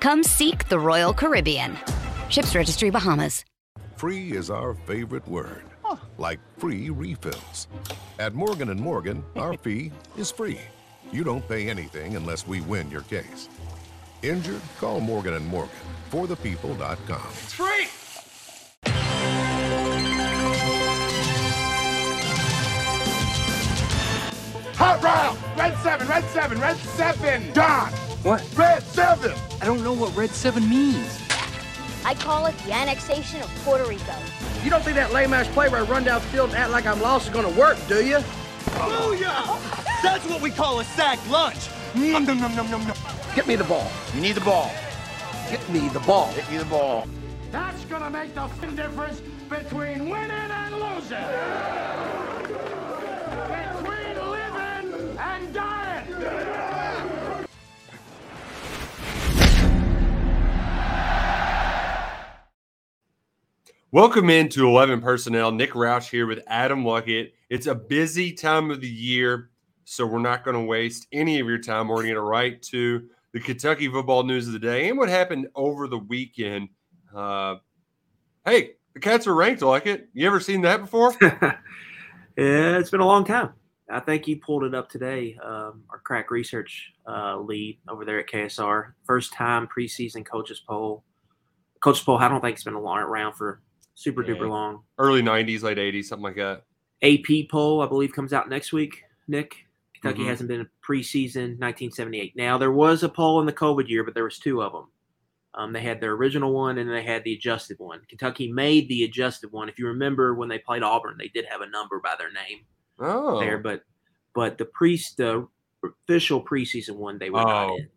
Come seek the Royal Caribbean. Ships Registry Bahamas. Free is our favorite word. Like free refills. At Morgan & Morgan, our fee is free. You don't pay anything unless we win your case. Injured? Call Morgan & Morgan. for ForThePeople.com. It's free! Hot round! Red 7, red 7, red 7! Don! What? Red 7! I don't know what Red 7 means. I call it the annexation of Puerto Rico. You don't think that lame ass play where I run down the field and act like I'm lost is gonna work, do you? Booyah! That's what we call a sack lunch. Nom, nom, nom, nom, nom, nom. Get me the ball. You need the ball. Get me the ball. Get me the ball. That's gonna make the difference between winning and losing. Between living and dying. Welcome into 11 Personnel. Nick Roush here with Adam Luckett. It's a busy time of the year, so we're not going to waste any of your time. We're going to right to the Kentucky football news of the day and what happened over the weekend. Uh, hey, the Cats are ranked, Luckett. You ever seen that before? yeah, it's been a long time. I think he pulled it up today. Um, our crack research uh, lead over there at KSR. First time preseason coaches poll. Coach poll, I don't think it's been a long around for super Yeah. duper long. Early 90s, late 80s, something like that. AP poll, I believe, comes out next week. Nick, Kentucky Mhm. hasn't been a preseason 1978. Now there was a poll in the COVID year, but there was two of them. Um, they had their original one and they had the adjusted one. Kentucky made the adjusted one. If you remember when they played Auburn, they did have a number by their name Oh, there, but but the priest, the official preseason one they were not Oh, in.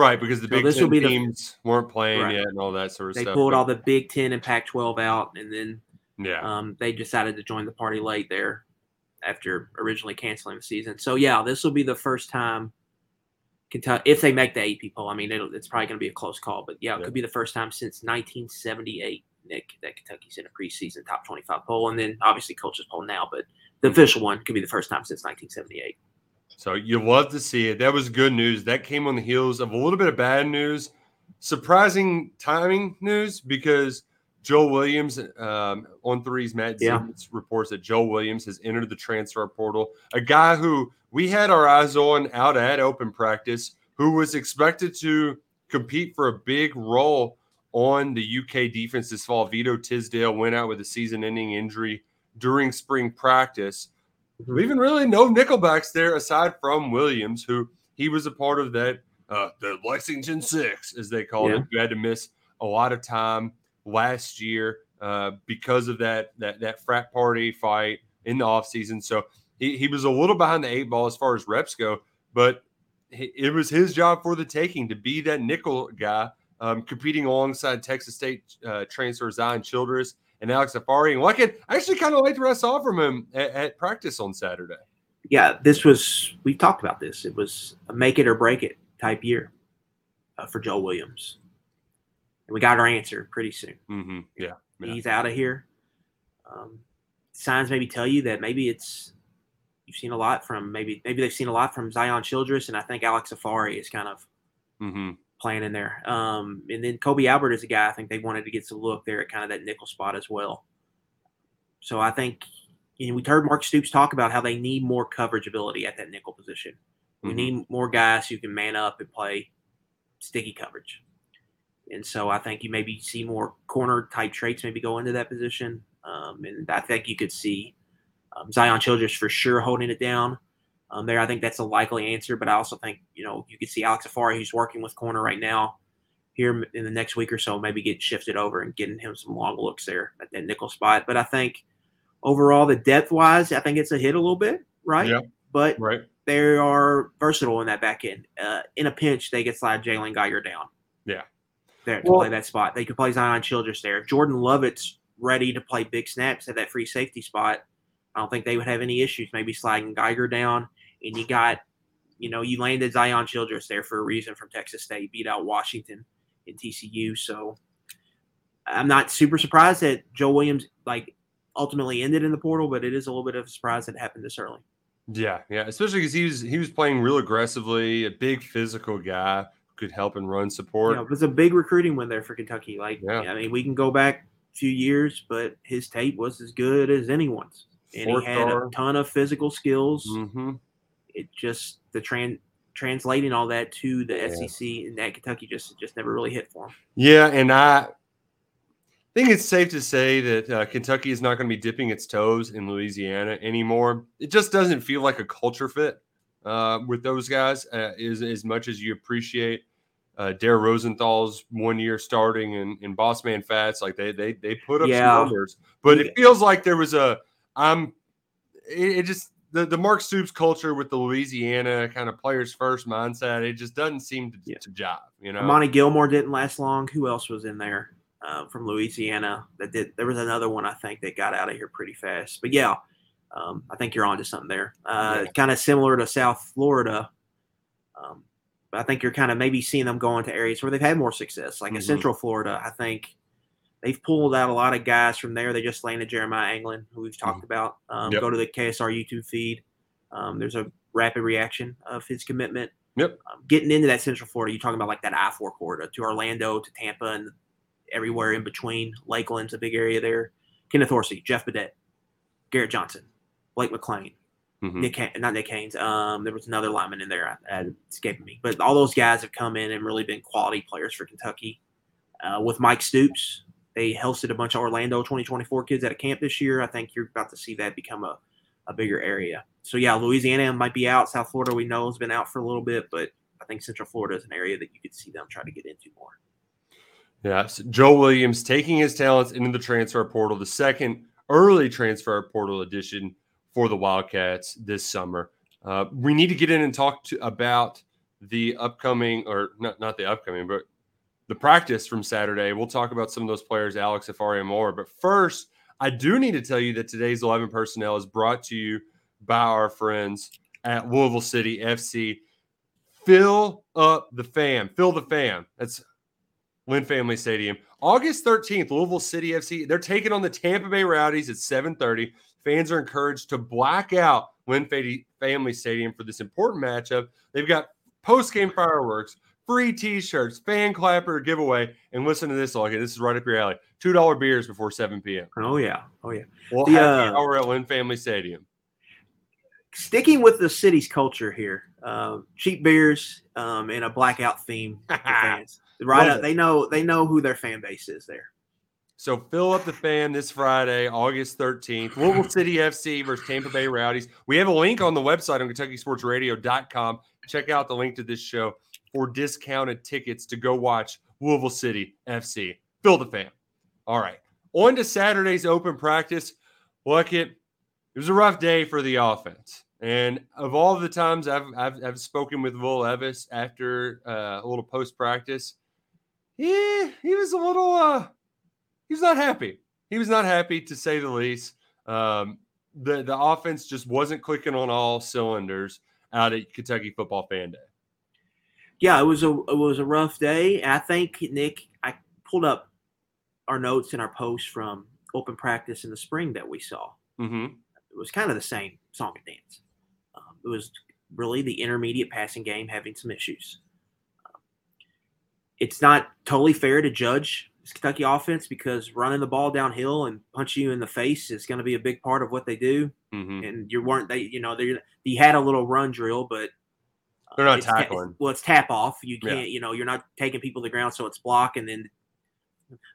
Right, because the So Big this will Ten be the- teams weren't playing Right. yet and all that sort of They stuff. They pulled all the Big Ten and Pac-12 out, and then yeah. um, they decided to join the party late there after originally canceling the season. So yeah, this will be the first time Kentucky, if they make the AP poll. I mean, it'll, it's probably going to be a close call, but yeah, it Yeah. could be the first time since 1978, Nick, that Kentucky's in a preseason top 25 poll, and then obviously coaches poll now, but the official one could be the first time since 1978. So you love to see it. That was good news. That came on the heels of a little bit of bad news, surprising timing news because Joe Williams um, on threes. Matt Yeah. Reports that Joe Williams has entered the transfer portal. A guy who we had our eyes on out at open practice, who was expected to compete for a big role on the UK defense this fall. Vito Tisdale went out with a season-ending injury during spring practice. We even really no nickelbacks there aside from Williams, who he was a part of that uh, the Lexington Six, as they called Yeah. it, who had to miss a lot of time last year uh, because of that that that frat party fight in the offseason. So he, he was a little behind the eight ball as far as reps go, but he- it was his job for the taking to be that nickel guy, um, competing alongside Texas State uh, transfer Zion Childress and Alex Afari. And like it, I actually kind of liked what I saw from him at, at practice on Saturday. yeah, this was we talked about this. It was a make it or break it type year uh, for Joe Williams, and we got our answer pretty soon. Mm-hmm. Yeah. yeah. He's out of here. Um, signs maybe tell you that maybe it's you've seen a lot from maybe maybe they've seen a lot from Zion Childress, and I think Alex Afari is kind of Mm-hmm. Playing in there. Um, and then Kobe Albert is a guy I think they wanted to get some look there at kind of that nickel spot as well. So I think you know, we heard Mark Stoops talk about how they need more coverage ability at that nickel position. We Mhm. need more guys who can man up and play sticky coverage. And so I think you maybe see more corner type traits maybe go into that position. Um, and I think you could see um, Zion Childress for sure holding it down um, there. I think that's a likely answer, but I also think, you know, you could see Alex Afari, who's working with corner right now, here in the next week or so, maybe get shifted over and getting him some long looks there at that nickel spot. But I think overall, the depth wise, I think it's a hit a little bit, right? Yeah. But Right. they are versatile in that back end. Uh, in a pinch, they could slide Jalen Geiger down Yeah. there to Well- play that spot. They could play Zion Childress there. If Jordan Lovett's ready to play big snaps at that free safety spot, I don't think they would have any issues maybe sliding Geiger down. And you got, you know, you landed Zion Childress there for a reason from Texas State, beat out Washington and TCU. So I'm not super surprised that Joe Williams like ultimately ended in the portal, but it is a little bit of a surprise that it happened this early. Yeah, yeah, especially because he was he was playing real aggressively, a big physical guy who could help and run support. You know, it was a big recruiting win there for Kentucky. Like, Yeah. I mean, we can go back a few years, but his tape was as good as anyone's, and Four he had star. a ton of physical skills. Mm-hmm. It just the trans translating all that to the Yeah. SEC and that Kentucky just just never really hit for him. Yeah, and I think it's safe to say that uh, Kentucky is not going to be dipping its toes in Louisiana anymore. It just doesn't feel like a culture fit uh, with those guys. Uh, is as much as you appreciate uh, Dare Rosenthal's one year starting in, in Boss Man Fats, like they they they put up Yeah. some numbers, but it feels like there was a I'm. It, it just the the Mark Stoops culture with the Louisiana kind of players first mindset. It just doesn't seem to, to jive. You know, Monty Gilmore didn't last long. Who else was in there uh, from Louisiana that did? There was another one I think that got out of here pretty fast. But yeah, um, I think you're onto something there. Uh, Kind of similar to South Florida. Um, but I think you're kind of maybe seeing them go into areas where they've had more success, like in Mhm. Central Florida. I think they've pulled out a lot of guys from there. They just landed Jeremiah Anglin, who we've talked about. Um, Yep. Go to the KSR YouTube feed. Um, there's a rapid reaction of his commitment Yep. um, getting into that Central Florida, you're talking about like that I four corridor to Orlando to Tampa and everywhere in between. Lakeland's a big area there. Kenneth Horsey, Jeff Badet, Garrett Johnson, Blake McLean, Mhm. Nick, not Nick Haynes. Um, there was another lineman in there, uh, escaping me. But all those guys have come in and really been quality players for Kentucky. Uh, with Mike Stoops, they hosted a bunch of Orlando 2024 kids at a camp this year. I think you're about to see that become a, a bigger area. So yeah, Louisiana might be out. South Florida we know has been out for a little bit, but I think Central Florida is an area that you could see them try to get into more. Yeah, so Joe Williams taking his talents into the transfer portal, the second early transfer portal edition for the Wildcats this summer. Uh, we need to get in and talk to about the upcoming, or not not the upcoming, but the practice from Saturday. We'll talk about some of those players, Alex Afari and more. But first, I do need to tell you that today's 11 personnel is brought to you by our friends at Louisville City FC. Fill up the fam. Fill the fam. That's Lynn Family Stadium. August 13th, Louisville City FC. They're taking on the Tampa Bay Rowdies at 7:30. Fans are encouraged to black out Lynn Family Stadium for this important matchup. They've got post game fireworks, free T-shirts, fan clapper giveaway, and listen to this. Okay, this is right up your alley. Two dollar beers before seven p.m. Oh yeah, oh yeah. Well, The, happy uh, hour at Lynn Family Stadium. Sticking with the city's culture here, uh, cheap beers um, and a blackout theme fans. Right, up, they know they know who their fan base is there. So fill up the fan this Friday, August 13th. Louisville City FC versus Tampa Bay Rowdies. We have a link on the website on KentuckySportsRadio.com. Check out the link to this show for discounted tickets to go watch Louisville City FC. Fill the fan. All right. On to Saturday's open practice. Look, it, it was a rough day for the offense. And of all the times I've, I've, I've spoken with Will Levis after uh, a little post practice, he, he was a little uh, he was not happy. He was not happy to say the least. Um, the the offense just wasn't clicking on all cylinders out at Kentucky Football Fan Day. Yeah, it was a it was a rough day. I think Nick, I pulled up our notes and our post from open practice in the spring that we saw. Mm-hmm. It was kind of the same song and dance. Um, it was really the intermediate passing game having some issues. Um, it's not totally fair to judge this Kentucky offense because running the ball downhill and punching you in the face is going to be a big part of what they do. Mm-hmm. And you weren't they, you know, they you had a little run drill, but They're not it's ta- tackling. well, it's tap off. You can't, you know, you're not taking people to the ground, so it's block, and then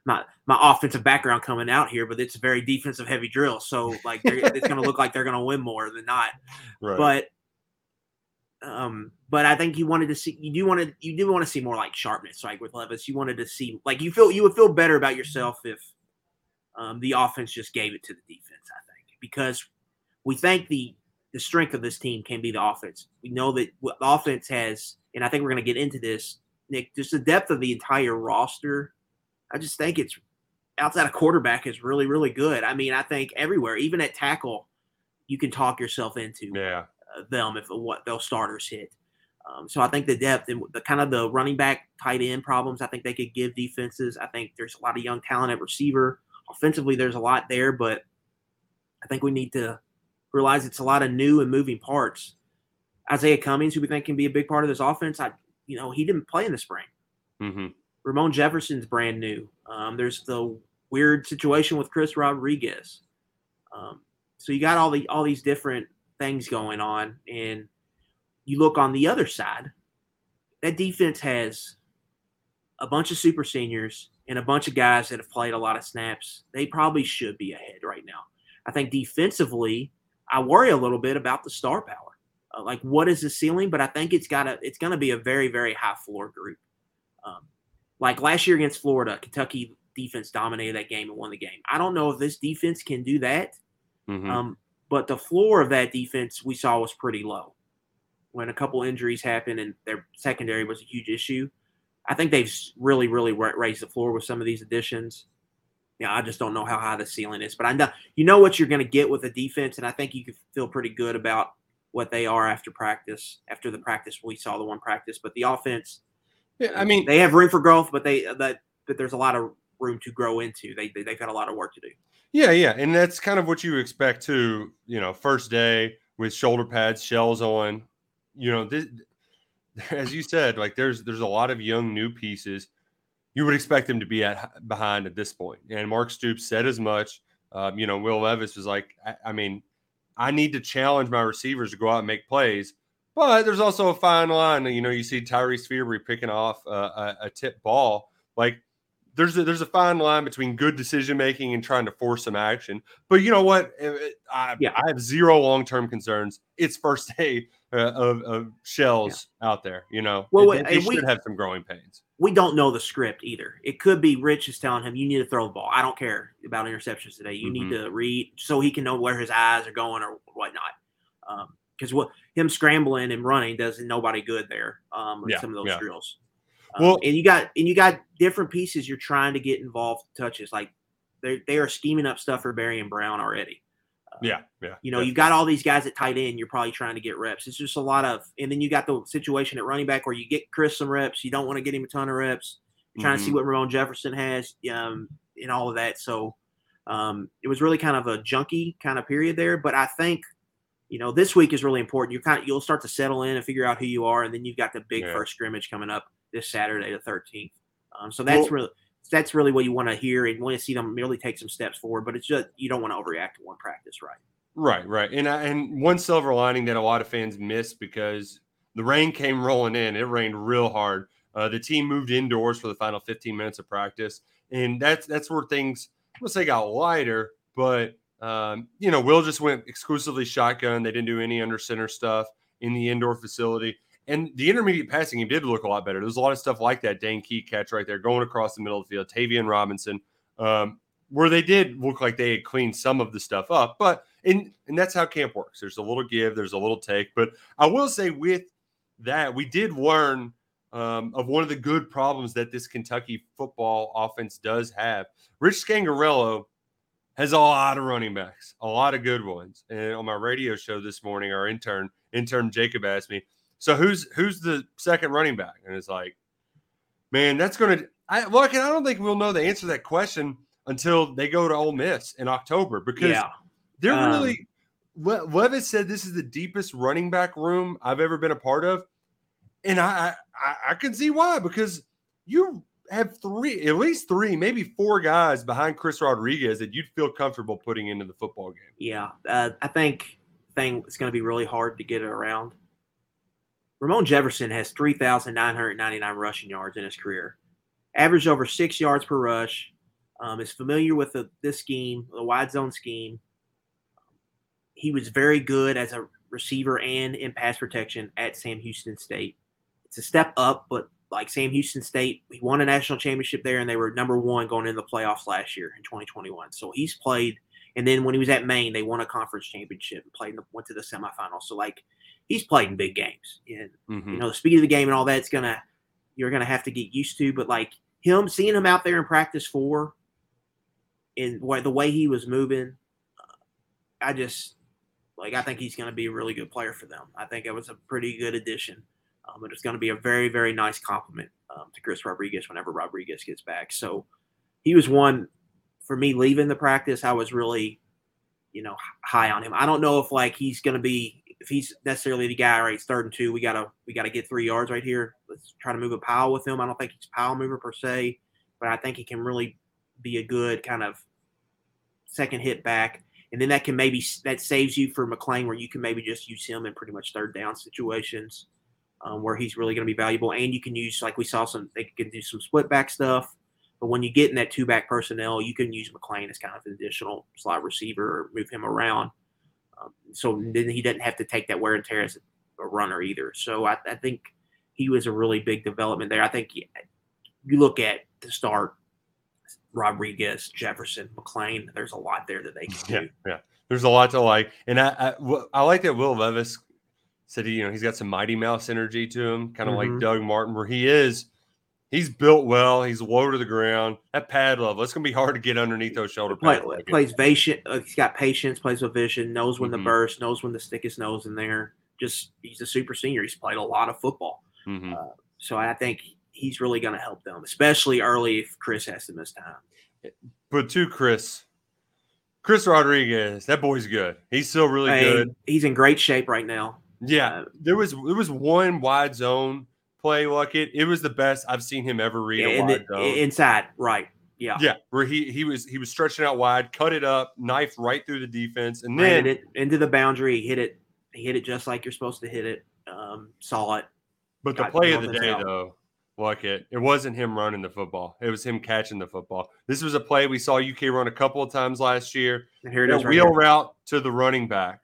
my my offensive background coming out here, but it's a very defensive heavy drill. So like it's going to look like they're going to win more than not. Right. But um, but I think you wanted to see you do wanted you do want to see more like sharpness, like with Levis. You wanted to see like you feel you would feel better about yourself if um, the offense just gave it to the defense. I think because we think the the strength of this team can be the offense. We know that what the offense has, and I think we're going to get into this, Nick. Just the depth of the entire roster. I just think it's outside of quarterback is really really good. I mean, I think everywhere, even at tackle, you can talk yourself into yeah. uh, them if what those starters hit. Um, so I think the depth and the kind of the running back tight end problems, I think they could give defenses. I think there's a lot of young talent at receiver. Offensively, there's a lot there, but I think we need to realize it's a lot of new and moving parts. Izayah Cummings, who we think can be a big part of this offense, I you know he didn't play in the spring. Mm-hmm. Ramon Jefferson's brand new. Um, there's the weird situation with Chris Rodriguez. Um, so you got all the all these different things going on, and you look on the other side. That defense has a bunch of super seniors and a bunch of guys that have played a lot of snaps. They probably should be ahead right now. I think defensively, I worry a little bit about the star power. Uh, like, what is the ceiling? But I think it's got to it's going to be a very very high floor group. Um, like last year against Florida, Kentucky defense dominated that game and won the game. I don't know if this defense can do that. Mm-hmm. Um, but the floor of that defense we saw was pretty low. When a couple injuries happened and their secondary was a huge issue, I think they've really, really raised the floor with some of these additions. Yeah, I just don't know how high the ceiling is, but I know you know what you're going to get with the defense, and I think you can feel pretty good about what they are after practice. After the practice, we saw the one practice, but the offense, yeah, I mean, they have room for growth, but they that but there's a lot of room to grow into. They, they they've got a lot of work to do. Yeah, yeah, and that's kind of what you expect too. You know, first day with shoulder pads, shells on. You know, this, as you said, like there's there's a lot of young new pieces. You would expect them to be at behind at this point, and Mark Stoops said as much. Um, you know, Will Levis was like, I, I mean, I need to challenge my receivers to go out and make plays, but there's also a fine line. You know, you see Tyrese Fearbry picking off uh, a, a tip ball, like there's a, there's a fine line between good decision making and trying to force some action. But you know what? I, Yeah. I have zero long term concerns. It's first day uh, of, of shells out there. You know, Well, they, they and we- should have some growing pains. we don't know the script either. It could be Rich is telling him you need to throw the ball. I don't care about interceptions today. You need to read so he can know where his eyes are going or whatnot. Because what him scrambling and running doesn't nobody good there. Um, with Yeah, some of those yeah. drills. Um, Well- and you got and you got different pieces you're trying to get involved touches like they they are scheming up stuff for Barry and Brown already. Yeah, yeah. You know, you've got all these guys at tight end. You're probably trying to get reps. It's just a lot of, and then you got the situation at running back where you get Chris some reps. You don't want to get him a ton of reps. You're trying to see Mhm. what Ramon Jefferson has, um, and all of that. So um, it was really kind of a junky kind of period there. But I think you know, this week is really important. You kind of you'll start to settle in and figure out who you are, and then you've got the big Yeah. first scrimmage coming up this Saturday, the thirteenth. Um, so that's Well- really that's really what you want to hear and want to see them really take some steps forward. But it's just you don't want to overreact to one practice, right? Right, right. And I, and one silver lining that a lot of fans missed because the rain came rolling in. It rained real hard. Uh, the team moved indoors for the final 15 minutes of practice, and that's that's where things I would say got lighter. But um, you know, Will just went exclusively shotgun. They didn't do any under center stuff in the indoor facility. And the intermediate passing game did look a lot better. There's a lot of stuff like that Dane Key catch right there going across the middle of the field, Tayvion Robinson, um, where they did look like they had cleaned some of the stuff up. But and and that's how camp works. There's a little give, there's a little take. But I will say with that, we did learn um, of one of the good problems that this Kentucky football offense does have. Rich Scangarello has a lot of running backs, a lot of good ones. And on my radio show this morning, our intern, intern Jacob asked me, "So who's who's the second running back?" And it's like, man, that's going to. I look, and I don't think we'll know the answer to that question until they go to Ole Miss in October because Yeah. they're Um, really. Le- Levis said this is the deepest running back room I've ever been a part of, and I I, I can see why because you have three, at least three, maybe four guys behind Chris Rodriguez that you'd feel comfortable putting into the football game. Yeah, uh, I think thing it's going to be really hard to get it around. Ramon Jefferson has 3,999 rushing yards in his career, averaged over six yards per rush. Um, is familiar with the, this scheme, the wide zone scheme. He was very good as a receiver and in pass protection at Sam Houston State. It's a step up, but like Sam Houston State, he won a national championship there, and they were number one going into the playoffs last year in 2021. So he's played and then when he was at Maine, they won a conference championship and played, went to the semifinals. So like, he's played in big games. And Mhm. you know, the speed of the game and all that's gonna you're gonna have to get used to. But like him, seeing him out there in practice four, and the way he was moving, uh, I just like I think he's gonna be a really good player for them. I think it was a pretty good addition. Um, and it's going to be a very, very nice compliment um, to Chris Rodriguez whenever Rodriguez gets back. So he was one for me leaving the practice. I was really, you know, high on him. I don't know if like he's going to be if he's necessarily the guy. Right, it's third and two. We gotta we gotta get three yards right here. Let's try to move a pile with him. I don't think he's a pile mover per se, but I think he can really be a good kind of second hit back. And then that can maybe that saves you for McClain, where you can maybe just use him in pretty much third down situations um, where he's really going to be valuable. And you can use, like we saw, some they can do some split back stuff. But when you get in that two back personnel, you can use McClain as kind of an additional slot receiver or move him around. Um, so then he doesn't have to take that wear and tear as a runner either. So I, I think he was a really big development there. I think you, you look at the start Rodriguez, Jefferson, McClain. There's a lot there that they can Yeah, do. yeah. There's a lot to like, and I I like that Will Levis said he, you know he's got some Mighty Mouse energy to him, kind of Mhm. like Doug Martin, where he is. He's built well. He's low to the ground. That pad level, it's gonna be hard to get underneath those shoulder pads. it. plays patient. Uh, he's got patience. Plays with vision. Knows when Mhm. to burst. Knows when to stick his nose in there. Just he's a super senior. He's played a lot of football. Mhm. Uh, so I think he's really going to help them, especially early if Chris has to miss time. But to Chris, Chris Rodriguez, that boy's good. He's still really Hey, good. He's in great shape right now. Yeah, there was there was one wide zone play like it. It was the best I've seen him ever read a wide inside, right? Yeah. Yeah, where he he was he was stretching out wide, cut it up, knife right through the defense, and then it into the boundary. Hit it. Hit it just like you're supposed to hit it. Um, saw it. but the play of the day south. though, like it, it wasn't him running the football. It was him catching the football. This was a play we saw UK run a couple of times last year. And here it is right wheel here. route to the running back.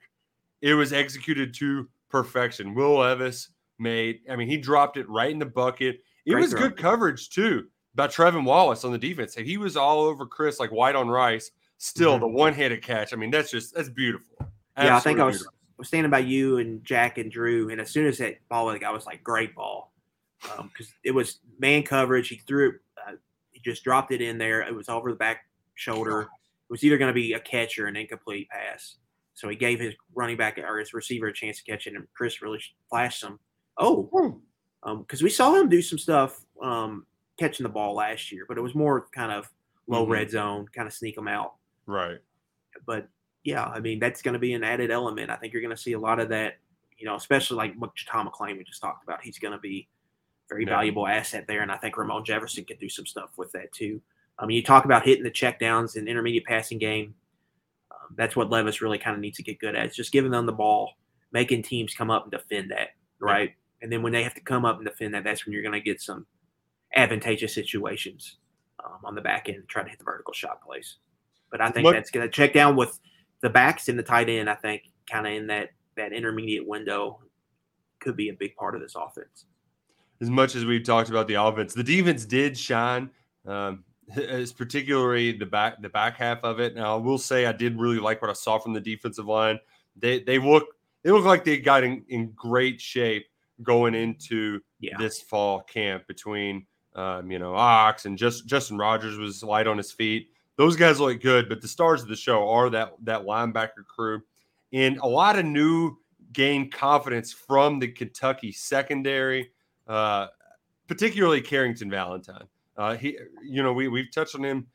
It was executed to perfection. Will Levis made. I mean, he dropped it right in the bucket. It Great was throw. good coverage too by Trevin Wallace on the defense. He was all over Chris like white on rice. Still, Mhm. the one-handed catch. I mean, that's just that's beautiful. Yeah, I think I was, beautiful. was standing by you and Jack and Drew, and as soon as that ball went, I was like, "Great ball," because it was man coverage. He threw it. Uh, he just dropped it in there. It was over the back shoulder. It was either going to be a catch or an incomplete pass. So he gave his running back or his receiver a chance to catch it, and Chris really flashed some. Oh, because we saw him do some stuff um, catching the ball last year, but it was more kind of low Mhm. red zone, kind of sneak them out Right. but yeah, I mean that's going to be an added element. I think you're going to see a lot of that. You know, especially like what JuTahn McClain we just talked about. He's going to be a very Yeah. valuable asset there, and I think Ramon Jefferson could do some stuff with that too. I mean, you talk about hitting the checkdowns and intermediate passing game. Um, that's what Levis really kind of needs to get good at. It's just giving them the ball, making teams come up and defend that, right? And then when they have to come up and defend that, that's when you're going to get some advantageous situations um, on the back end, trying to hit the vertical shot plays. But I think that's going to check down with the backs and the tight end. I think kind of in that that intermediate window could be a big part of this offense. as much as we've talked about the offense, the defense did shine. Um, as particularly the back the back half of it. Now I will say I did really like what I saw from the defensive line. They they look they look like they got in, in great shape going into Yeah. this fall camp between um, you know Ox and just Justin Rogers was light on his feet. Those guys look good, but the stars of the show are that that linebacker crew, and a lot of new gained confidence from the Kentucky secondary, uh, particularly Carrington Valentine. Uh, he, you know, we we've touched on him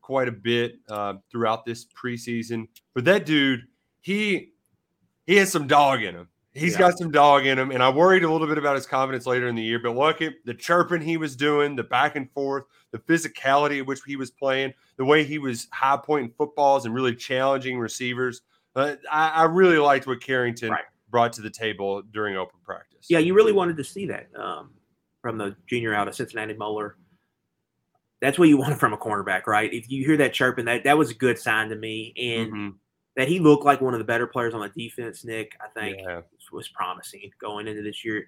quite a bit uh, throughout this preseason, but that dude, he he has some dog in him. He's Yeah. got some dog in him, and I worried a little bit about his confidence later in the year. But look at the chirping he was doing, the back and forth, the physicality at which he was playing, the way he was high pointing footballs and really challenging receivers. Uh, I, I really liked what Carrington Right. brought to the table during open practice. Yeah, you really wanted to see that um, from the junior out of Cincinnati Moeller. That's what you wanted from a cornerback, right? If you hear that chirping, that that was a good sign to me, and Mhm. That he looked like one of the better players on the defense. Nick, I think, Yeah. was promising going into this year.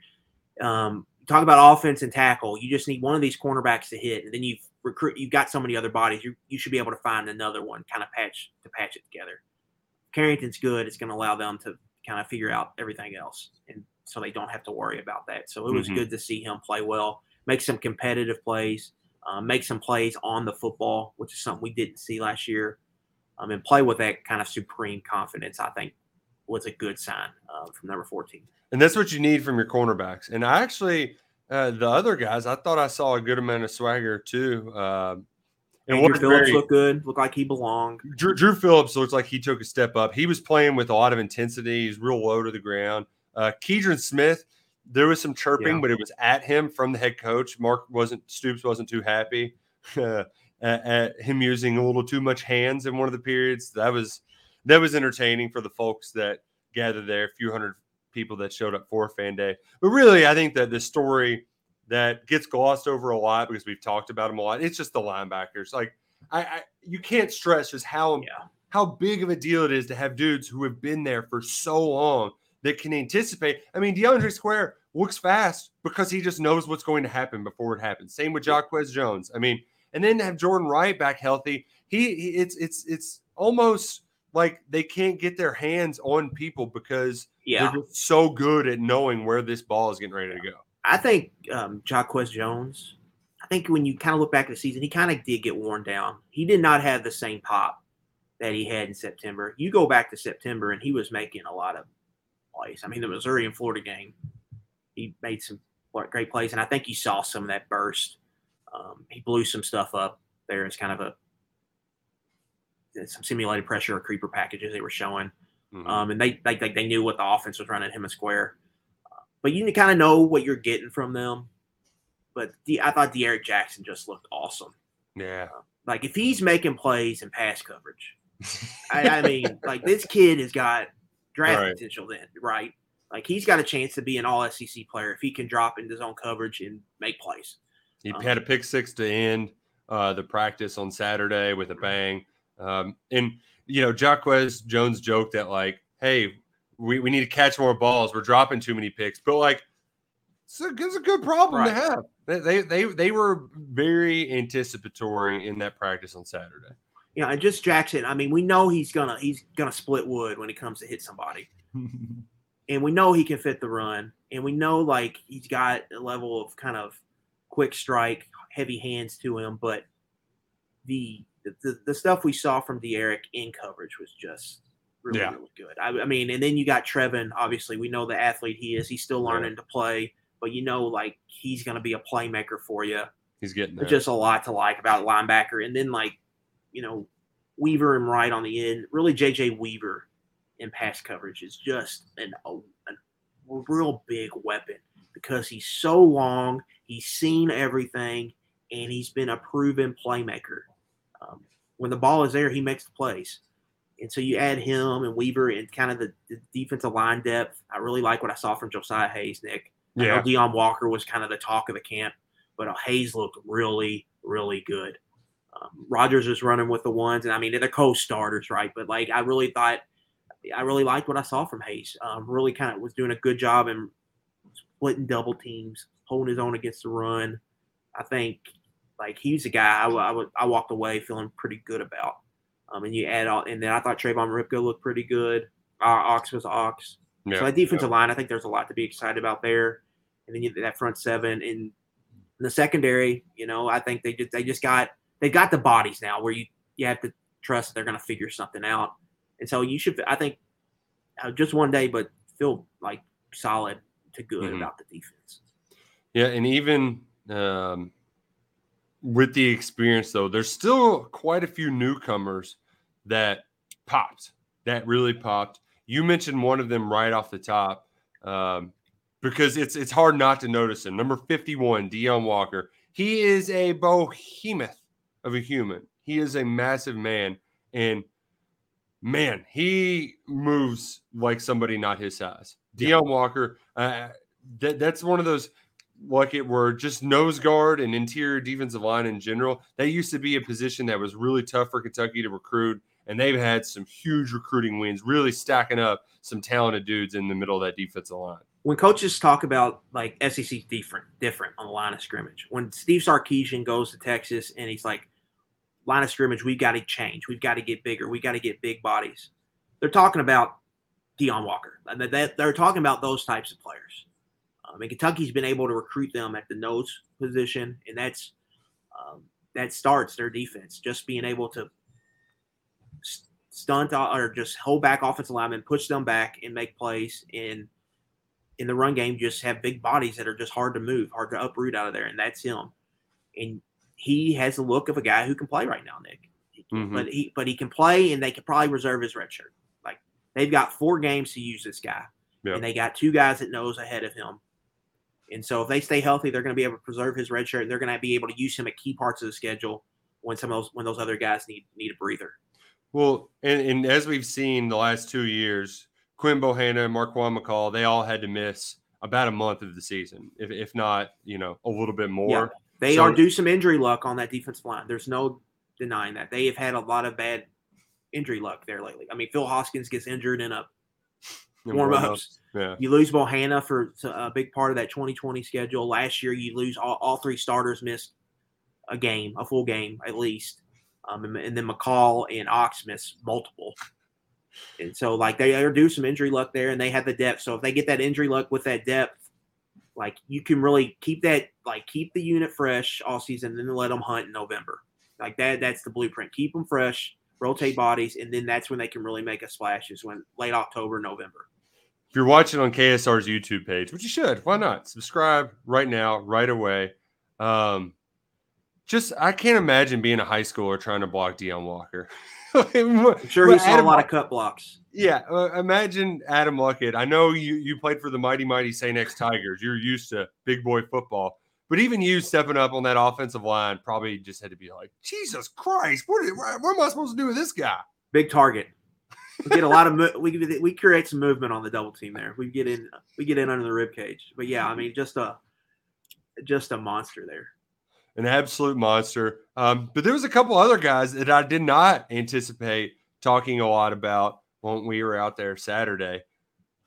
Um, talk about offense and tackle. You just need one of these cornerbacks to hit, and then you've recruit. You've got so many other bodies. You you should be able to find another one, kind of patch to patch it together. Carrington's good. It's going to allow them to kind of figure out everything else, and so they don't have to worry about that. So it was Mhm. good to see him play well, make some competitive plays, uh, make some plays on the football, which is something we didn't see last year, um, and play with that kind of supreme confidence. I think was a good sign uh, from number fourteen. And that's what you need from your cornerbacks. And I actually, uh, the other guys, I thought I saw a good amount of swagger too. Um, and Andrew what Phillips very- looked good, looked like he belonged. Drew, Drew Phillips looks like he took a step up. He was playing with a lot of intensity. He's real low to the ground. Uh, Keidron Smith, there was some chirping, Yeah. but it was at him from the head coach. Mark wasn't Stoops wasn't too happy uh, at, at him using a little too much hands in one of the periods. That was that was entertaining for the folks that gathered there. A few hundred people that showed up for fan day. But really, I think that the story that gets glossed over a lot because we've talked about them a lot. It's just the linebackers. Like I, I you can't stress just how how big of a deal it is to have dudes who have been there for so long that can anticipate. I mean, DeAndre Square looks fast because he just knows what's going to happen before it happens. Same with Jaquez Jones. I mean, and then to have Jordan Wright back healthy, he, he it's it's it's almost like they can't get their hands on people because Yeah. they're just so good at knowing where this ball is getting ready to go. I think um, Jaquez Jones. I think when you kind of look back at the season, he kind of did get worn down. He did not have the same pop that he had in September. You go back to September, and he was making a lot of plays. I mean, the Missouri and Florida game, he made some great plays, and I think you saw some of that burst. Um, he blew some stuff up there as kind of a some simulated pressure or creeper packages they were showing. Um, and they, they they they knew what the offense was running him a square, Uh, but you kind of know what you're getting from them. But the, I thought D'Eryk Jackson just looked awesome. Yeah. Like if he's making plays in pass coverage, I, I mean, like this kid has got draft Right. potential. Then right, like he's got a chance to be an All SEC player if he can drop into zone coverage and make plays. He Um, had a pick six to end uh, the practice on Saturday with a bang. Um, and, you know, Jaquez Jones joked that, like, hey, we, we need to catch more balls. We're dropping too many picks. But, like, it's a, it's a good problem to have. They, they, they, they were very anticipatory in that practice on Saturday. You know, and just Jackson. I mean, we know he's gonna he's gonna split wood when it comes to hit somebody. and we know he can fit the run, and we know like he's got a level of kind of quick strike, heavy hands to him. But the the, the stuff we saw from D'Eryk in coverage was just really Yeah. really good. I, I mean, and then you got Trevin. Obviously, we know the athlete he is. He's still learning to play, but you know, like he's going to be a playmaker for you. He's getting there. Just a lot to like about linebacker, and then like you know Weaver and Wright on the end. Really, JJ Weaver in pass coverage is just an, a, a real big weapon because he's so long, he's seen everything, and he's been a proven playmaker. Um, when the ball is there, he makes the plays. And so you add him and Weaver and kind of the, the defensive line depth. I really like what I saw from Josaiah Hayes, Nick. Yeah. I know Deone Walker was kind of the talk of the camp, but Hayes looked really, really good. Um, Rogers is running with the ones, and I mean they're co-starters, right? But like I really thought, I really liked what I saw from Hayes. Um, really kind of was doing a good job in splitting double teams, holding his own against the run. I think like he's a guy I, I, I walked away feeling pretty good about. Um, and you add all, and then I thought Tre'vonn Rybka looked pretty good. Uh, Ox was Ox. Yeah, so that defensive yeah. line, I think there's a lot to be excited about there. And then you that front seven and the secondary, you know, I think they just they just got they got the bodies now where you you have to trust they're going to figure something out. And so you should, I think, uh, just one day, but feel like solid to good mm-hmm. about the defense. Yeah, and even um, with the experience, though, there's still quite a few newcomers that popped, that really popped. You mentioned one of them right off the top um, because it's it's hard not to notice him. Number 51, Deone Walker. He is a behemoth of a human. He is a massive man, and man, he moves like somebody not his size. Deone Walker, uh, that, that's one of those like it were just nose guard and interior defensive line in general. That used to be a position that was really tough for Kentucky to recruit, and they've had some huge recruiting wins, really stacking up some talented dudes in the middle of that defensive line. When coaches talk about like SEC different, different on the line of scrimmage, when Steve Sarkisian goes to Texas and he's like, line of scrimmage, we've got to change, we've got to get bigger, We've got to get big bodies. They're talking about Deone Walker. They're talking about those types of players. Um, and Kentucky's been able to recruit them at the nose position, and that's um, that starts their defense. Just being able to stunt or just hold back offensive linemen, push them back, and make plays in in the run game. Just have big bodies that are just hard to move, hard to uproot out of there, and that's him. And he has the look of a guy who can play right now, Nick. Mm-hmm. But he but he can play, and they could probably reserve his red shirt. They've got four games to use this guy, yep. and they got two guys that knows ahead of him and so if they stay healthy, they're going to be able to preserve his red shirt. And they're going to be able to use him at key parts of the schedule when some of those when those other guys need need a breather. Well, and, and as we've seen the last two years, Quinn Bohanna and Marquan McCall, they all had to miss about a month of the season, if, if not, you know, a little bit more. Yeah, they so, are due some injury luck on that defensive line. There's no denying that. They have had a lot of bad injury luck there lately. I mean, Phil Hoskins gets injured in a warm ups. Yeah. You lose Bohanna for a big part of that 2020 schedule. Last year, you lose all, all three starters missed a game, a full game at least. Um, and, and, then McCall and Ox missed multiple. And so, like, they are due some injury luck there, and they have the depth. So, if they get that injury luck with that depth, like, you can really keep that, like, keep the unit fresh all season, and then let them hunt in November. Like, that, that's the blueprint. Keep them fresh, rotate bodies, and then that's when they can really make a splash, is when late October, November if you're watching on KSR's YouTube page, which you should, why not? Subscribe right now, right away. Um, just I can't imagine being a high schooler trying to block Deone Walker. I'm sure he saw Adam, a lot of cut blocks. Yeah, uh, imagine Adam Luckett. I know you you played for the mighty mighty St. X Tigers. You're used to big boy football, but even you stepping up on that offensive line probably just had to be like, Jesus Christ, what, what, what am I supposed to do with this guy? Big target we get a lot of mo- we we create some movement on the double team there. We get in we get in under the rib cage. But yeah, I mean just a just a monster there. An absolute monster. Um, but there was a couple other guys that I did not anticipate talking a lot about when we were out there Saturday.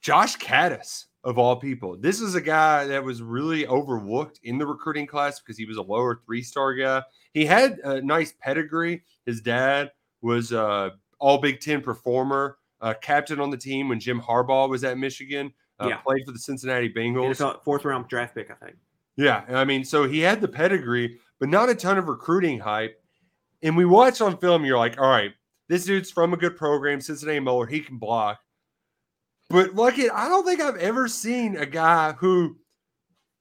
Josh Kattus, of all people. This is a guy that was really overlooked in the recruiting class because he was a lower three star guy. He had a nice pedigree. His dad was a all Big Ten performer, captain on the team when Jim Harbaugh was at Michigan. Uh, yeah. Played for the Cincinnati Bengals. fourth round draft pick, I think. Yeah, I mean, so he had the pedigree, but not a ton of recruiting hype. And we watched on film, you're like, all right, this dude's from a good program, Cincinnati Moeller, he can block. But look at, I don't think I've ever seen a guy who,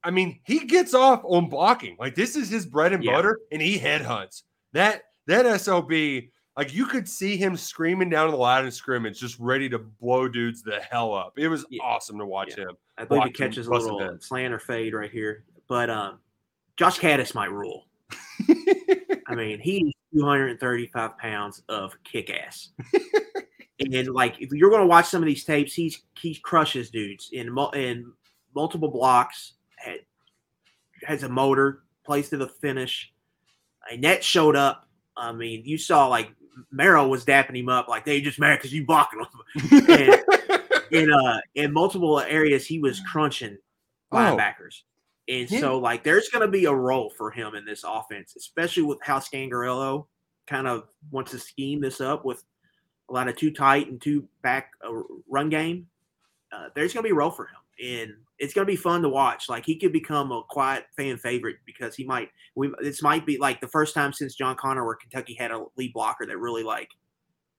I mean, he gets off on blocking. Like this is his bread and yeah. butter, and he headhunts. That that SOB Like you could see him screaming down the line of scrimmage, just ready to blow dudes the hell up. It was yeah. awesome to watch yeah. him. I believe he catches a little slant or fade right here. But um, Josh Kattus might rule. I mean, he's 235 pounds of kick ass. and like, if you're going to watch some of these tapes, he's he crushes dudes in in multiple blocks. Has a motor, plays to the finish. And that showed up. I mean, you saw like Merrill was dapping him up, like they just mad because you blocking them. and, in uh in multiple areas, he was crunching oh. linebackers. And yeah. so, like, there's going to be a role for him in this offense, especially with how Scangarello kind of wants to scheme this up with a lot of two tight and two back uh, run game. Uh, there's going to be a role for him, and it's going to be fun to watch. Like, he could become a quiet fan favorite because he might. We this might be like the first time since John Conner where Kentucky had a lead blocker that really like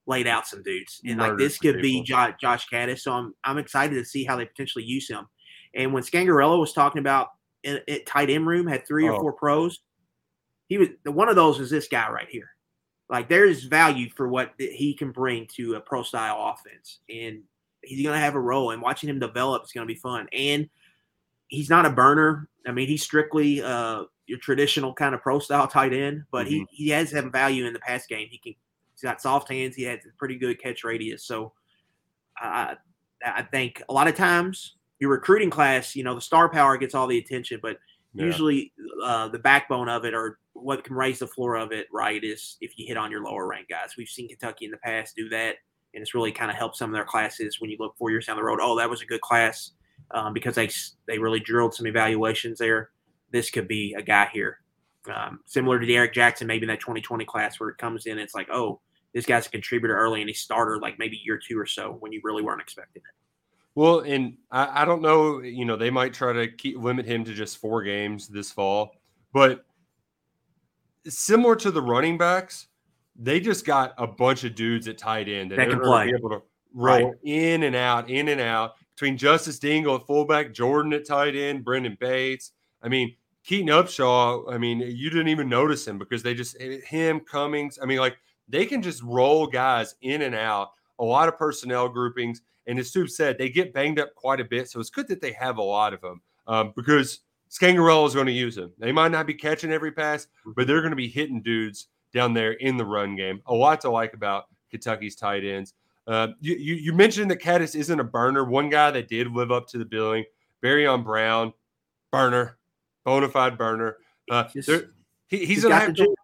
laid out some dudes, and like this could be Josh, Josh Kattus. So I'm I'm excited to see how they potentially use him. And when Scangarello was talking about tight end room had three oh. or four pros. He was one of those was this guy right here. Like there's value for what he can bring to a pro style offense, and he's going to have a role. And watching him develop is going to be fun. And he's not a burner. I mean, he's strictly uh, your traditional kind of pro style tight end, but mm-hmm. he he has some value in the pass game. He can he's got soft hands. He has a pretty good catch radius. So I I think a lot of times your recruiting class, you know, the star power gets all the attention, but yeah. usually uh, the backbone of it or what can raise the floor of it, right, is if you hit on your lower rank guys. We've seen Kentucky in the past do that, and it's really kind of helped some of their classes when you look four years down the road. Oh, that was a good class um, because they they really drilled some evaluations there. This could be a guy here, um, similar to D'Eryk Jackson, maybe in that 2020 class where it comes in. It's like, oh, this guy's a contributor early and he started like maybe year two or so when you really weren't expecting it. Well, and I, I don't know, you know, they might try to keep limit him to just four games this fall, but similar to the running backs, they just got a bunch of dudes at tight end that, that can play. Able to roll right. in and out, in and out between Justice Dingle at fullback, Jordan at tight end, Brenden Bates. I mean, Keaton Upshaw. I mean, you didn't even notice him because they just eh, him Cummings. I mean, like they can just roll guys in and out. A lot of personnel groupings. And as Stu said, they get banged up quite a bit. So it's good that they have a lot of them um, because Scangarello is going to use them. They might not be catching every pass, but they're going to be hitting dudes down there in the run game. A lot to like about Kentucky's tight ends. Uh, you, you, you, mentioned that Kattus isn't a burner. One guy that did live up to the billing, Barion Brown, burner, bona fide burner. Uh, Just, he, he's, going to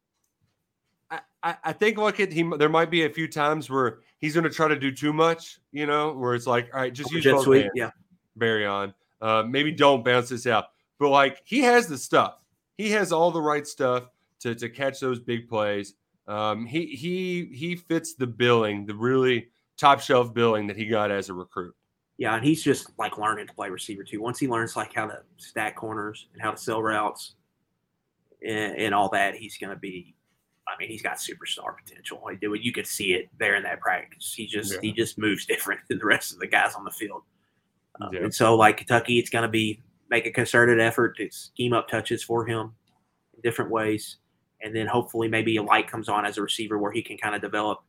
I, I think like it, he there might be a few times where he's going to try to do too much, you know, where it's like, all right, just use both sweet, hands, yeah. Barion. Uh, maybe don't bounce this out, but like he has the stuff. He has all the right stuff to to catch those big plays. Um, he he he fits the billing, the really top shelf billing that he got as a recruit. Yeah, and he's just like learning to play receiver too. Once he learns like how to stack corners and how to sell routes and, and all that, he's going to be I mean, he's got superstar potential. You could see it there in that practice. He just yeah. he just moves different than the rest of the guys on the field. Um, yeah. And so, like Kentucky, it's going to be make a concerted effort to scheme up touches for him in different ways, and then hopefully maybe a light comes on as a receiver where he can kind of develop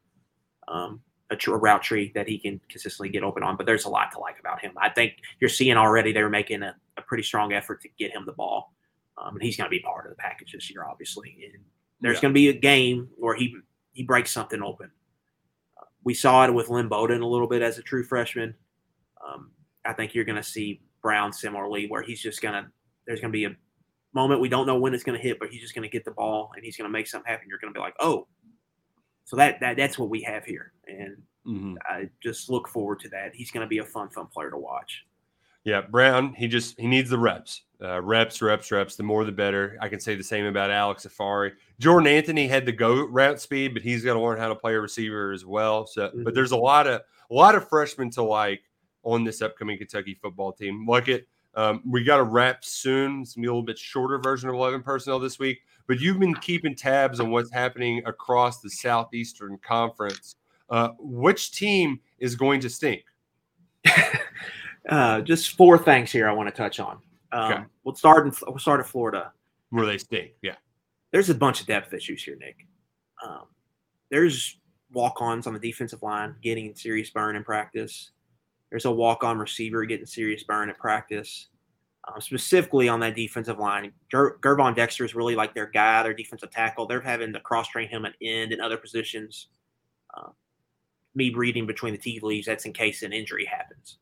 um, a, tr- a, route tree that he can consistently get open on. But there's a lot to like about him. I think you're seeing already they're making a, a pretty strong effort to get him the ball, um, and he's going to be part of the package this year, obviously. And there's yeah. going to be a game where he he breaks something open. Uh, we saw it with Lynn Bowden a little bit as a true freshman. Um, I think you're going to see Brown similarly, where he's just going to there's going to be a moment we don't know when it's going to hit, but he's just going to get the ball and he's going to make something happen. You're going to be like, oh, so that, that that's what we have here, and mm-hmm. I just look forward to that. He's going to be a fun, fun player to watch. Yeah, Brown. He just he needs the reps, uh, reps, reps, reps. The more, the better. I can say the same about Alex Afari. Jordan Anthony had the go route speed, but he's got to learn how to play a receiver as well. So, mm-hmm. but there's a lot of a lot of freshmen to like on this upcoming Kentucky football team. Like it, um, we got to wrap soon. It's gonna be a little bit shorter version of 11 personnel this week. But you've been keeping tabs on what's happening across the Southeastern Conference. Uh, which team is going to stink? uh, just four things here I want to touch on. Um, okay. We'll start in we'll start at Florida. Where they stink, yeah there's a bunch of depth issues here, Nick. Um, there's walk-ons on the defensive line getting serious burn in practice. There's a walk-on receiver getting serious burn at practice. Um, specifically on that defensive line, Ger- Gervon Dexter is really like their guy, their defensive tackle. They're having to cross-train him at end and other positions. Um, me reading between the tea leaves, that's in case an injury happens.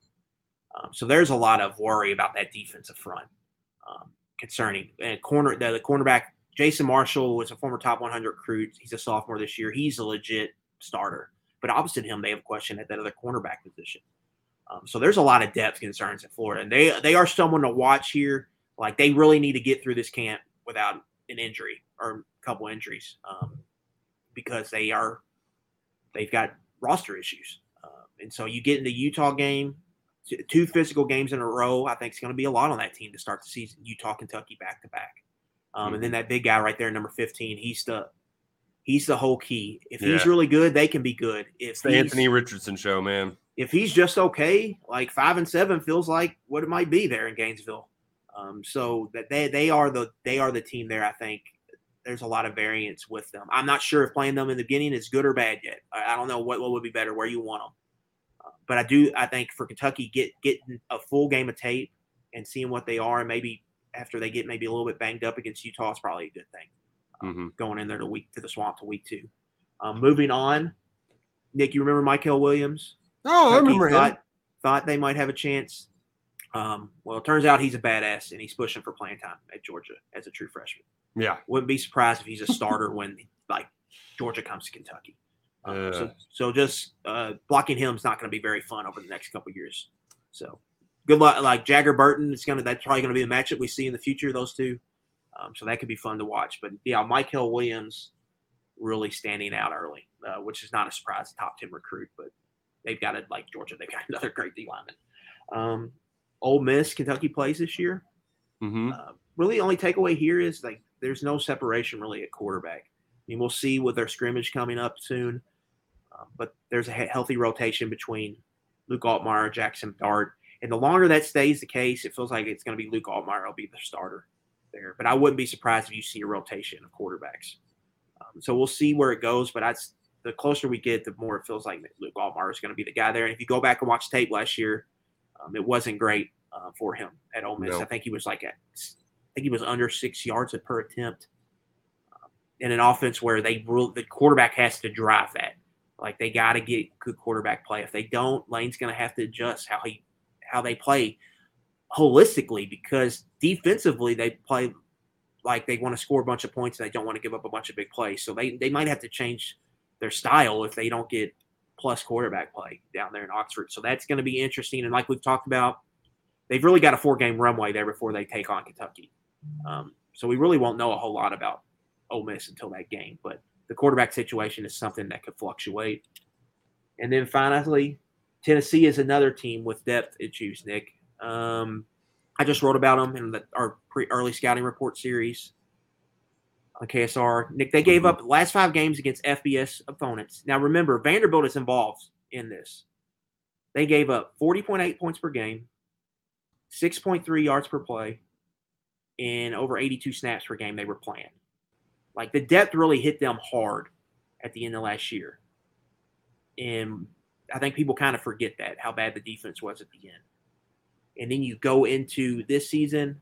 Um, so there's a lot of worry about that defensive front um, concerning and corner the, the, cornerback Jason Marshall was a former top 100 recruit. He's a sophomore this year. He's a legit starter. But opposite him, they have a question at that other cornerback position. Um, so there's a lot of depth concerns in Florida, and they they are someone to watch here. Like they really need to get through this camp without an injury or a couple injuries, um, because they are they've got roster issues. Uh, and so you get in the Utah game, two physical games in a row. I think it's going to be a lot on that team to start the season. Utah, Kentucky, back to back, um, and then that big guy right there, number fifteen. He's the he's the whole key. If yeah. he's really good, they can be good. If it's the Anthony Richardson show, man. If he's just okay, like five and seven feels like what it might be there in Gainesville. Um, so that they they are the they are the team there. I think there's a lot of variance with them. I'm not sure if playing them in the beginning is good or bad yet. I, I don't know what, what would be better, where you want them. Uh, but I do. I think for Kentucky, get getting a full game of tape and seeing what they are, and maybe after they get maybe a little bit banged up against Utah is probably a good thing. Um, mm-hmm. Going in there to week to the swamp to week two. Um, moving on, Nick, you remember Mykel Williams? Oh, I remember thought, him. Thought they might have a chance. Um, well, it turns out he's a badass and he's pushing for playing time at Georgia as a true freshman. Yeah, wouldn't be surprised if he's a starter when like Georgia comes to Kentucky. Um, so, so just uh, blocking him is not going to be very fun over the next couple years. So good luck. Like Jager Burton, it's gonna that's probably going to be the matchup we see in the future. Those two, um, so that could be fun to watch. But yeah, Mykel Williams really standing out early, uh, which is not a surprise. Top ten recruit, but they've got it like Georgia. They've got another great D lineman. Um, Ole Miss, Kentucky plays this year. Mm-hmm. Uh, really, only takeaway here is like there's no separation really at quarterback. I mean, we'll see with their scrimmage coming up soon, uh, but there's a healthy rotation between Luke Altmyer, Jaxson Dart, and the longer that stays the case, it feels like it's going to be Luke Altmyer will be the starter there. But I wouldn't be surprised if you see a rotation of quarterbacks. Um, so we'll see where it goes. But that's the closer we get, the more it feels like Luke Altmyer is going to be the guy there. And if you go back and watch tape last year, um, it wasn't great uh, for him at Ole Miss. No. I think he was like at think he was under six yards per attempt um, in an offense where they rule the quarterback has to drive that. Like they got to get good quarterback play. If they don't, Lane's going to have to adjust how he how they play holistically because defensively they play like they want to score a bunch of points and they don't want to give up a bunch of big plays. So they they might have to change their style if they don't get plus quarterback play down there in Oxford. So that's going to be interesting. And like we've talked about, they've really got a four game runway there before they take on Kentucky. Um, so we really won't know a whole lot about Ole Miss until that game. But the quarterback situation is something that could fluctuate. And then finally, Tennessee is another team with depth issues, Nick. Um, I just wrote about them in the, our pre early scouting report series KSR. Nick, they gave mm-hmm. up last five games against FBS opponents. Now remember, Vanderbilt is involved in this. They gave up 40.8 points per game, 6.3 yards per play, in over 82 snaps per game they were playing. Like the depth really hit them hard at the end of last year. And I think people kind of forget that, how bad the defense was at the end. And then you go into this season,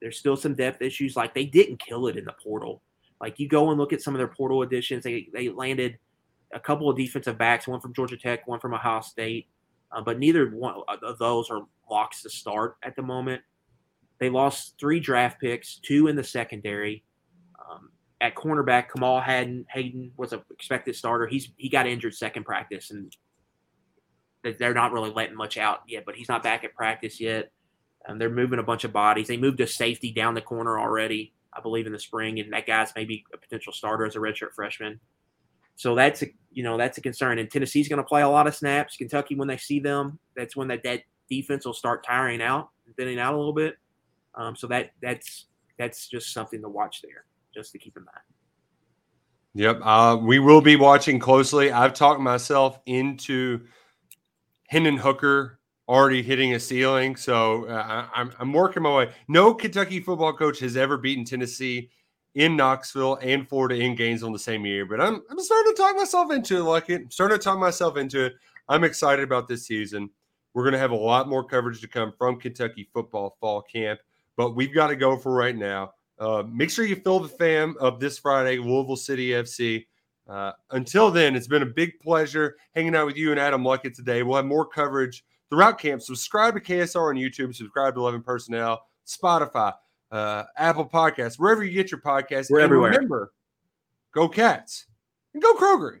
there's still some depth issues. Like they didn't kill it in the portal. Like you go and look at some of their portal additions, they, they landed a couple of defensive backs, one from Georgia Tech, one from Ohio State. Uh, but neither one of those are locks to start at the moment. They lost three draft picks, two in the secondary. Um, at cornerback, Kamal Hadden, Hadden was an expected starter. He's he got injured second practice, and they're not really letting much out yet. But he's not back at practice yet. And they're moving a bunch of bodies. They moved a safety down the corner already, I believe, in the spring, and that guy's maybe a potential starter as a redshirt freshman. So that's a you know that's a concern. And Tennessee's going to play a lot of snaps. Kentucky, when they see them, that's when that, that defense will start tiring out, thinning out a little bit. Um, so that that's that's just something to watch there, just to keep in mind. Yep, uh, we will be watching closely. I've talked myself into Hendon Hooker already hitting a ceiling, so uh, I'm I'm working my way. No Kentucky football coach has ever beaten Tennessee in Knoxville and Florida in Gainesville the same year. But I'm I'm starting to talk myself into it, like it. I'm starting to talk myself into it. I'm excited about this season. We're going to have a lot more coverage to come from Kentucky football fall camp, but we've got to go for right now. Uh, make sure you fill the fam of this Friday, Louisville City FC. Uh, until then, it's been a big pleasure hanging out with you and Adam Luckett today. We'll have more coverage throughout camp. Subscribe to KSR on YouTube, subscribe to 11 Personnel, Spotify, uh, Apple Podcasts, wherever you get your podcasts. We're and everywhere. Remember, go Cats and go Kroger.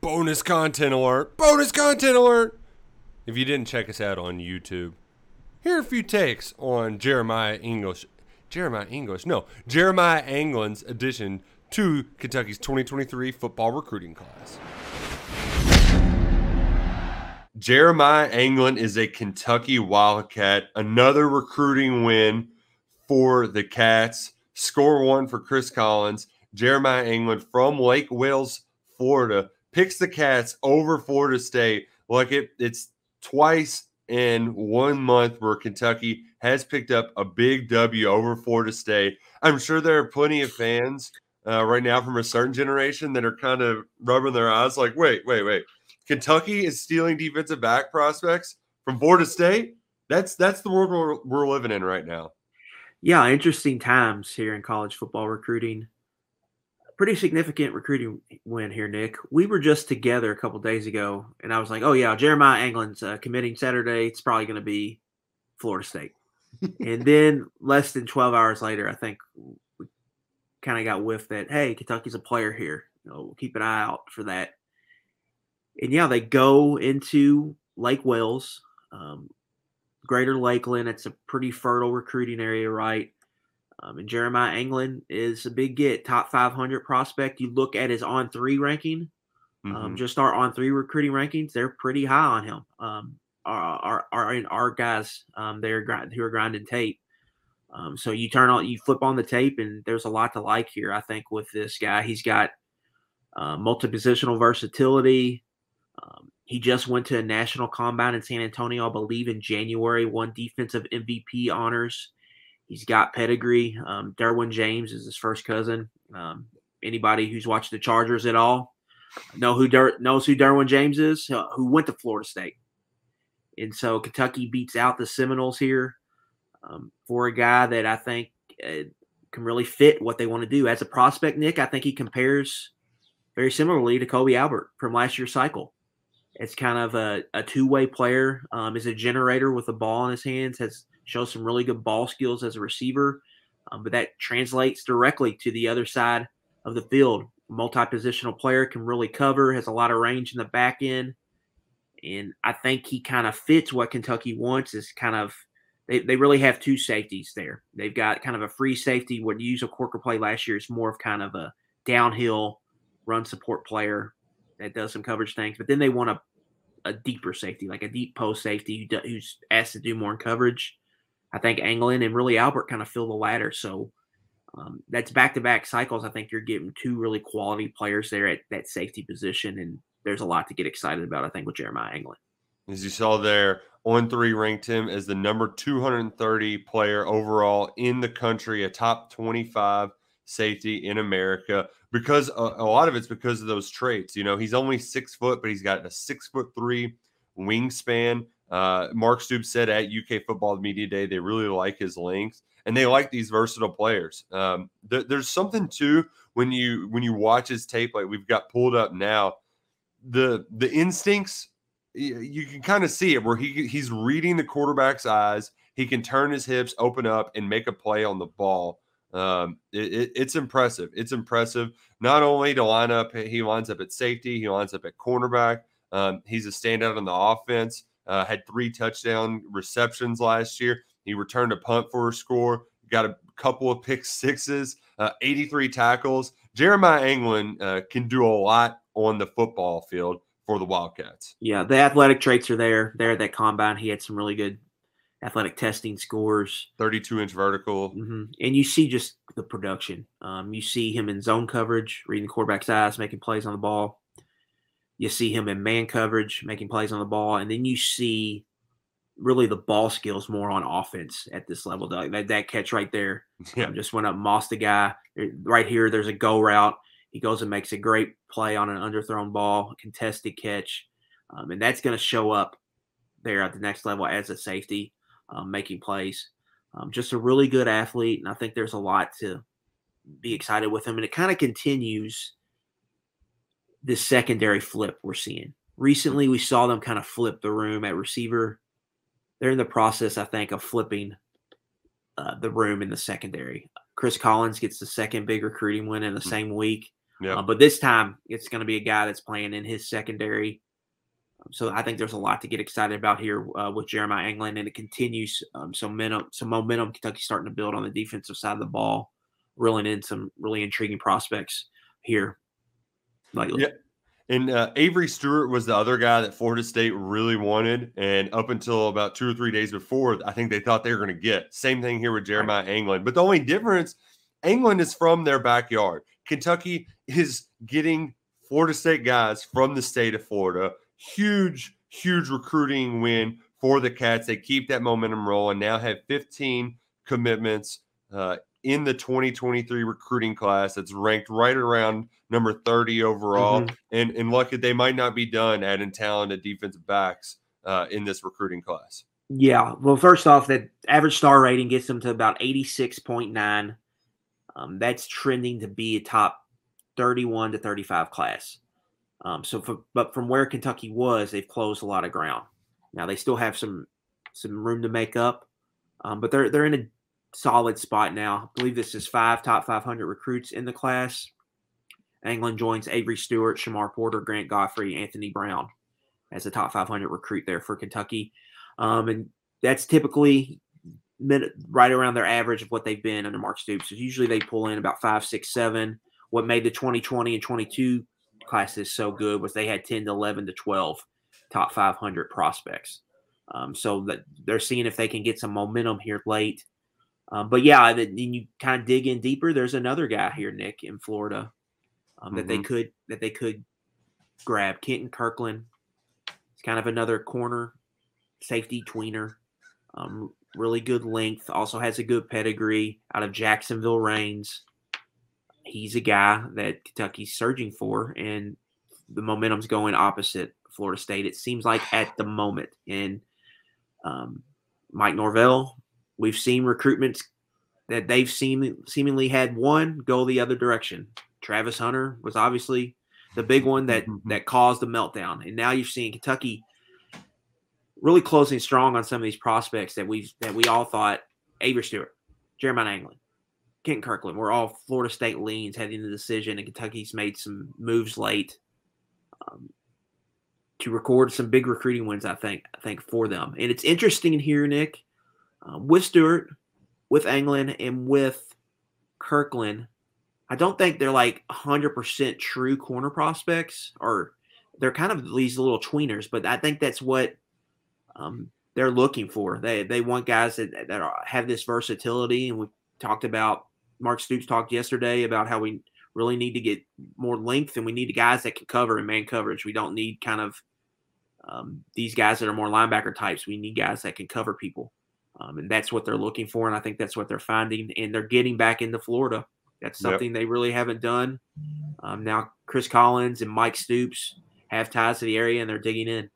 Bonus content alert. Bonus content alert. If you didn't check us out on youtube here are a few takes on jeremiah english jeremiah english no jeremiah anglin's addition to kentucky's 2023 football recruiting class. Jeremiah anglin is a kentucky wildcat another recruiting win for the cats. Score one for chris collins. Jeremiah anglin from lake wales florida picks the Cats over Florida State. Like it, it's twice in one month where Kentucky has picked up a big W over Florida State. I'm sure there are plenty of fans uh, right now from a certain generation that are kind of rubbing their eyes, like, wait, wait, wait. Kentucky is stealing defensive back prospects from Florida State. That's that's the world we're, we're living in right now. Yeah, interesting times here in college football recruiting pretty significant recruiting win here, Nick. We were just together a couple days ago, and I was like, "Oh yeah, Jeremiah Anglin's uh, committing Saturday. It's probably going to be Florida State." and then less than twelve hours later, I think we kind of got whiffed that hey, Kentucky's a player here. You know, we'll keep an eye out for that. And yeah, they go into Lake Wales, um, Greater Lakeland. It's a pretty fertile recruiting area, right? Um, and Jeremiah Anglin is a big get, top 500 prospect. You look at his on three ranking, um, Mhm. just our on three recruiting rankings, they're pretty high on him. Um, our, our, our, our guys, um, they're grind, who are grinding tape. Um, so you turn on, you flip on the tape, and there's a lot to like here. I think with this guy, he's got uh, multi-positional versatility. Um, he just went to a national combine in San Antonio, I believe, in January. Won defensive MVP honors. He's got pedigree. Um, Derwin James is his first cousin. Um, anybody who's watched the Chargers at all know who Der- knows who Derwin James is, uh, who went to Florida State. And so Kentucky beats out the Seminoles here um, for a guy that I think uh, can really fit what they want to do. As a prospect, Nick, I think he compares very similarly to Kobe Albert from last year's cycle. It's kind of a, a two way player. Um, is a generator with the ball in his hands. Has shows some really good ball skills as a receiver, um, but that translates directly to the other side of the field. Multi positional player can really cover. Has a lot of range in the back end, and I think he kind of fits what Kentucky wants. Is kind of they, they really have two safeties there. They've got kind of a free safety. What you use a Corker play last year is more of kind of a downhill run support player that does some coverage things. But then they want a, a deeper safety, like a deep post safety who's asked to do more in coverage. I think Anglin and really Albert kind of fill the latter. So um, that's back to back cycles. I think you're getting two really quality players there at that safety position. And there's a lot to get excited about, I think, with Jeremiah Anglin. As you saw there, on three ranked him as the number 230 player overall in the country, a top 25 safety in America. Because a, a lot of it's because of those traits. You know, he's only six foot, but he's got a six foot three wingspan. Uh, Mark Stoops said at UK Football Media Day they really like his length and they like these versatile players. Um, th- there's something too when you when you watch his tape, like we've got pulled up now. The the instincts you can kind of see it where he he's reading the quarterback's eyes. He can turn his hips, open up, and make a play on the ball. Um, it, it, it's impressive. It's impressive not only to line up. He lines up at safety. He lines up at cornerback. Um, he's a standout on the offense. Uh, had three touchdown receptions last year. He returned a punt for a score. Got a couple of pick sixes. Uh, 83 tackles. Jeremiah Anglin uh, can do a lot on the football field for the Wildcats. Yeah, the athletic traits are there. There at that combine, he had some really good athletic testing scores. 32 inch vertical. Mm-hmm. And you see just the production. Um, you see him in zone coverage, reading the quarterback's eyes, making plays on the ball. You see him in man coverage, making plays on the ball. And then you see really the ball skills more on offense at this level. That, that catch right there yeah. um, just went up, mossed the guy. Right here, there's a go route. He goes and makes a great play on an underthrown ball, contested catch. Um, and that's going to show up there at the next level as a safety, um, making plays. Um, just a really good athlete. And I think there's a lot to be excited with him. And it kind of continues this secondary flip we're seeing. Recently, we saw them kind of flip the room at receiver. They're in the process, I think, of flipping uh, the room in the secondary. Chris Collins gets the second big recruiting win in the mm. same week. Yeah. Uh, but this time it's going to be a guy that's playing in his secondary. Um, so I think there's a lot to get excited about here uh, with Jeremiah Anglin, and it continues um, some momentum. Some momentum. Kentucky starting to build on the defensive side of the ball, reeling in some really intriguing prospects here. Lately. Yeah. And uh, Avery Stewart was the other guy that Florida State really wanted. And up until about two or three days before, I think they thought they were going to get. Same thing here with Jeremiah Anglin. But the only difference, Anglin is from their backyard. Kentucky is getting Florida State guys from the state of Florida. Huge, huge recruiting win for the Cats. They keep that momentum rolling. Now have 15 commitments uh, in the 2023 recruiting class that's ranked right around number 30 overall. Mm-hmm. And, and lucky they might not be done adding talented defensive backs uh, in this recruiting class. Yeah. Well, first off, that average star rating gets them to about 86.9. Um, that's trending to be a top 31 to 35 class. Um, so, for, but from where Kentucky was, they've closed a lot of ground. Now they still have some some room to make up, um, but they're they're in a solid spot now. I believe this is five top 500 recruits in the class. Anglin joins Avery Stewart, Shamar Porter, Grant Godfrey, Anthony Brown as a top 500 recruit there for Kentucky. Um, and that's typically right around their average of what they've been under Mark Stoops. So usually they pull in about five, six, seven. What made the 2020 and 22 classes so good was they had 10 to 11 to 12 top 500 prospects. Um, so that they're seeing if they can get some momentum here late. Um, but yeah, then you kind of dig in deeper. There's another guy here, Nick, in Florida, um, mm-hmm. that they mm-hmm. could that they could grab. Kenton Kirkland. It's kind of another corner safety tweener. Um, really good length. Also has a good pedigree out of Jacksonville Raines. He's a guy that Kentucky's surging for, and the momentum's going opposite Florida State. It seems like at the moment. And um, Mike Norvell, we've seen recruitments that they've seen seemingly had one go the other direction. Travis Hunter was obviously the big one that mm-hmm. that caused the meltdown, and now you're seeing Kentucky really closing strong on some of these prospects that we that we all thought Avery Stewart, Jeremiah Anglin, Kent Kirkland were all Florida State leans heading into the decision, and Kentucky's made some moves late um, to record some big recruiting wins. I think I think for them, and it's interesting here, Nick, uh, with Stewart, with Anglin, and with Kirkland. I don't think they're like 100% true corner prospects, or they're kind of these little tweeners. But I think that's what um, they're looking for. They they want guys that that are, have this versatility, and we talked about. Mark Stoops talked yesterday about how we really need to get more length, and we need guys that can cover in man coverage. We don't need kind of um, these guys that are more linebacker types. We need guys that can cover people, um, and that's what they're looking for. And I think that's what they're finding. And they're getting back into Florida. That's something yep. they really haven't done. Um, now, Chris Collins and Mike Stoops have ties to the area, and they're digging in.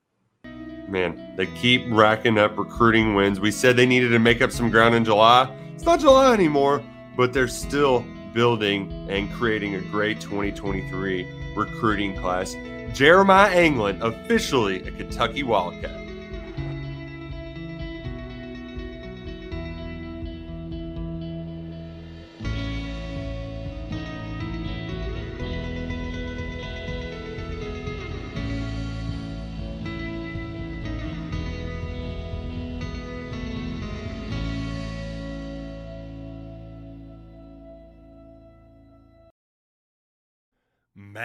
man, they keep racking up recruiting wins. We said they needed to make up some ground in July. It's not July anymore, but they're still building and creating a great 2023 recruiting class. Jeremiah Anglin, officially a Kentucky Wildcat.